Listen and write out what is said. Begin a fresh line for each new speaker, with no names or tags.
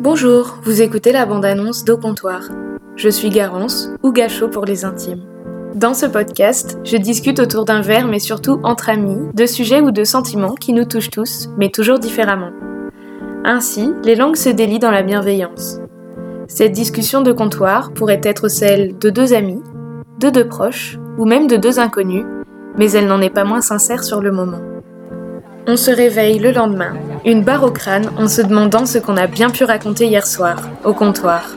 Bonjour, vous écoutez la bande-annonce d'Au Comptoir. Je suis Garance, ou Gachot pour les intimes. Dans ce podcast, je discute autour d'un verre, mais surtout entre amis, de sujets ou de sentiments qui nous touchent tous, mais toujours différemment. Ainsi, les langues se délient dans la bienveillance. Cette discussion de comptoir pourrait être celle de deux amis, de deux proches ou même de deux inconnus, mais elle n'en est pas moins sincère sur le moment. On se réveille le lendemain, une barre au crâne en se demandant ce qu'on a bien pu raconter hier soir, au comptoir.